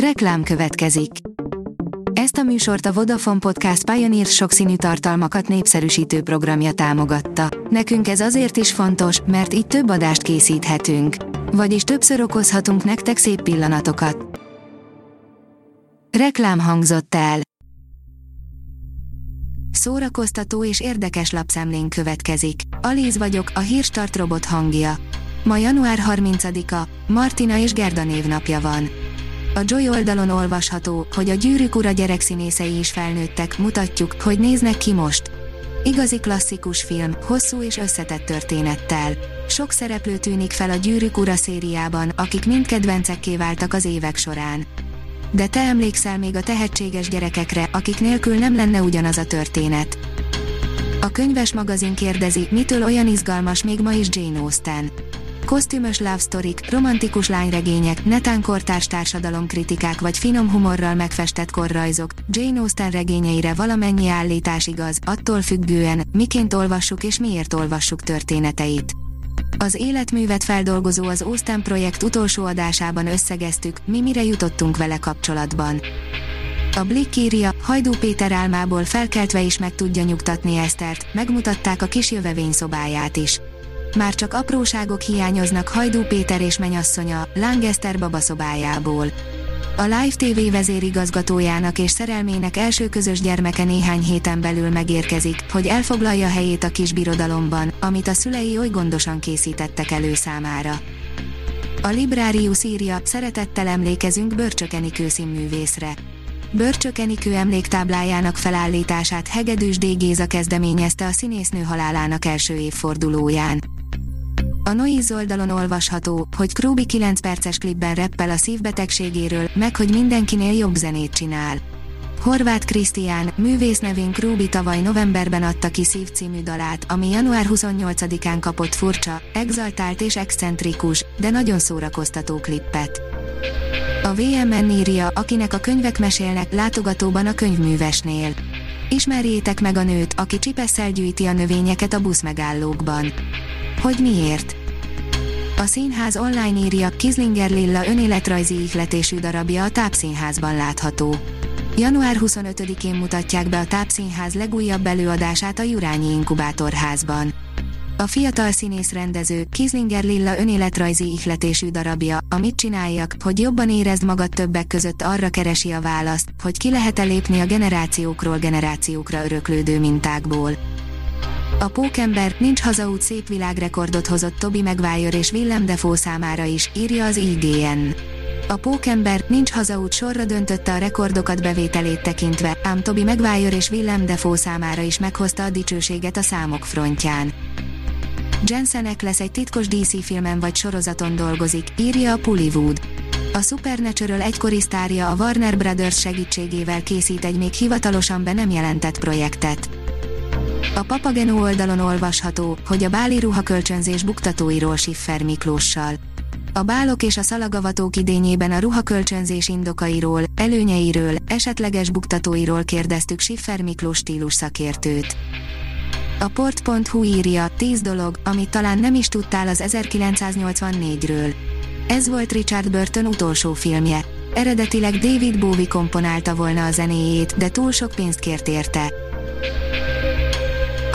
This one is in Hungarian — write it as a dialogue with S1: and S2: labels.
S1: Reklám következik. Ezt a műsort a Vodafone Podcast Pioneer sokszínű tartalmakat népszerűsítő programja támogatta. Nekünk ez azért is fontos, mert így több adást készíthetünk. Vagyis többször okozhatunk nektek szép pillanatokat. Reklám hangzott el. Szórakoztató és érdekes lapszemlén következik. Alíz vagyok, a hírstart robot hangja. Ma január 30-a, Martina és Gerda névnapja van. A Joy oldalon olvasható, hogy a gyűrűk ura gyerekszínészei is felnőttek, mutatjuk, hogy néznek ki most. Igazi klasszikus film, hosszú és összetett történettel. Sok szereplő tűnik fel a Gyűrűk ura szériában, akik mind kedvencekké váltak az évek során. De te emlékszel még a tehetséges gyerekekre, akik nélkül nem lenne ugyanaz a történet. A könyves magazin kérdezi, mitől olyan izgalmas még ma is Jane Austen kosztümös love story romantikus lányregények, netán kortárs társadalomkritikák vagy finom humorral megfestett korrajzok, Jane Austen regényeire valamennyi állítás igaz, attól függően, miként olvassuk és miért olvassuk történeteit. Az életművet feldolgozó az Austen projekt utolsó adásában összegeztük, mi mire jutottunk vele kapcsolatban. A Blick írja, Hajdú Péter álmából felkeltve is meg tudja nyugtatni Esztert, megmutatták a kis jövevény szobáját is. Már csak apróságok hiányoznak Hajdú Péter és menyasszonya, Lángeszter babaszobájából. A Live TV vezérigazgatójának és szerelmének első közös gyermeke néhány héten belül megérkezik, hogy elfoglalja helyét a kis birodalomban, amit a szülei oly gondosan készítettek elő számára. A Librarius írja, szeretettel emlékezünk Börcsökenikő színművészre. Börcsökenikő emléktáblájának felállítását Hegedűs D. Géza kezdeményezte a színésznő halálának első évfordulóján. A Noiz oldalon olvasható, hogy Krúbi 9 perces klipben reppel a szívbetegségéről, meg hogy mindenkinél jobb zenét csinál. Horváth Krisztián, művész nevén Krúbi tavaly novemberben adta ki Szív című dalát, ami január 28-án kapott furcsa, exaltált és excentrikus, de nagyon szórakoztató klippet. A VMN írja, akinek a könyvek mesélnek, látogatóban a könyvművesnél. Ismerjétek meg a nőt, aki csipesszel gyűjti a növényeket a buszmegállókban. Hogy miért? A színház online írja, Kizlinger Lilla önéletrajzi ihletésű darabja a Tápszínházban látható. Január 25-én mutatják be a Tápszínház legújabb előadását a Jurányi Inkubátorházban. A fiatal színész rendező, Kizlinger Lilla önéletrajzi ihletésű darabja, amit csináljak, hogy jobban érezd magad többek között arra keresi a választ, hogy ki lehet-e lépni a generációkról generációkra öröklődő mintákból. A Pókember nincs hazaút szép világrekordot hozott Tobi Maguire és Willem Dafoe számára is, írja az IGN. A Pókember nincs hazaút sorra döntötte a rekordokat bevételét tekintve, ám Tobi Maguire és Willem Dafoe számára is meghozta a dicsőséget a számok frontján. Jensen lesz egy titkos DC filmen vagy sorozaton dolgozik, írja a Pullywood. A Supernatural egykori sztárja a Warner Brothers segítségével készít egy még hivatalosan be nem jelentett projektet. A Papageno oldalon olvasható, hogy a báli ruhakölcsönzés buktatóiról Siffer Miklóssal. A bálok és a szalagavatók idényében a ruhakölcsönzés indokairól, előnyeiről, esetleges buktatóiról kérdeztük Siffer Miklós stílus szakértőt. A port.hu írja, 10 dolog, amit talán nem is tudtál az 1984-ről. Ez volt Richard Burton utolsó filmje. Eredetileg David Bowie komponálta volna a zenéjét, de túl sok pénzt kért érte.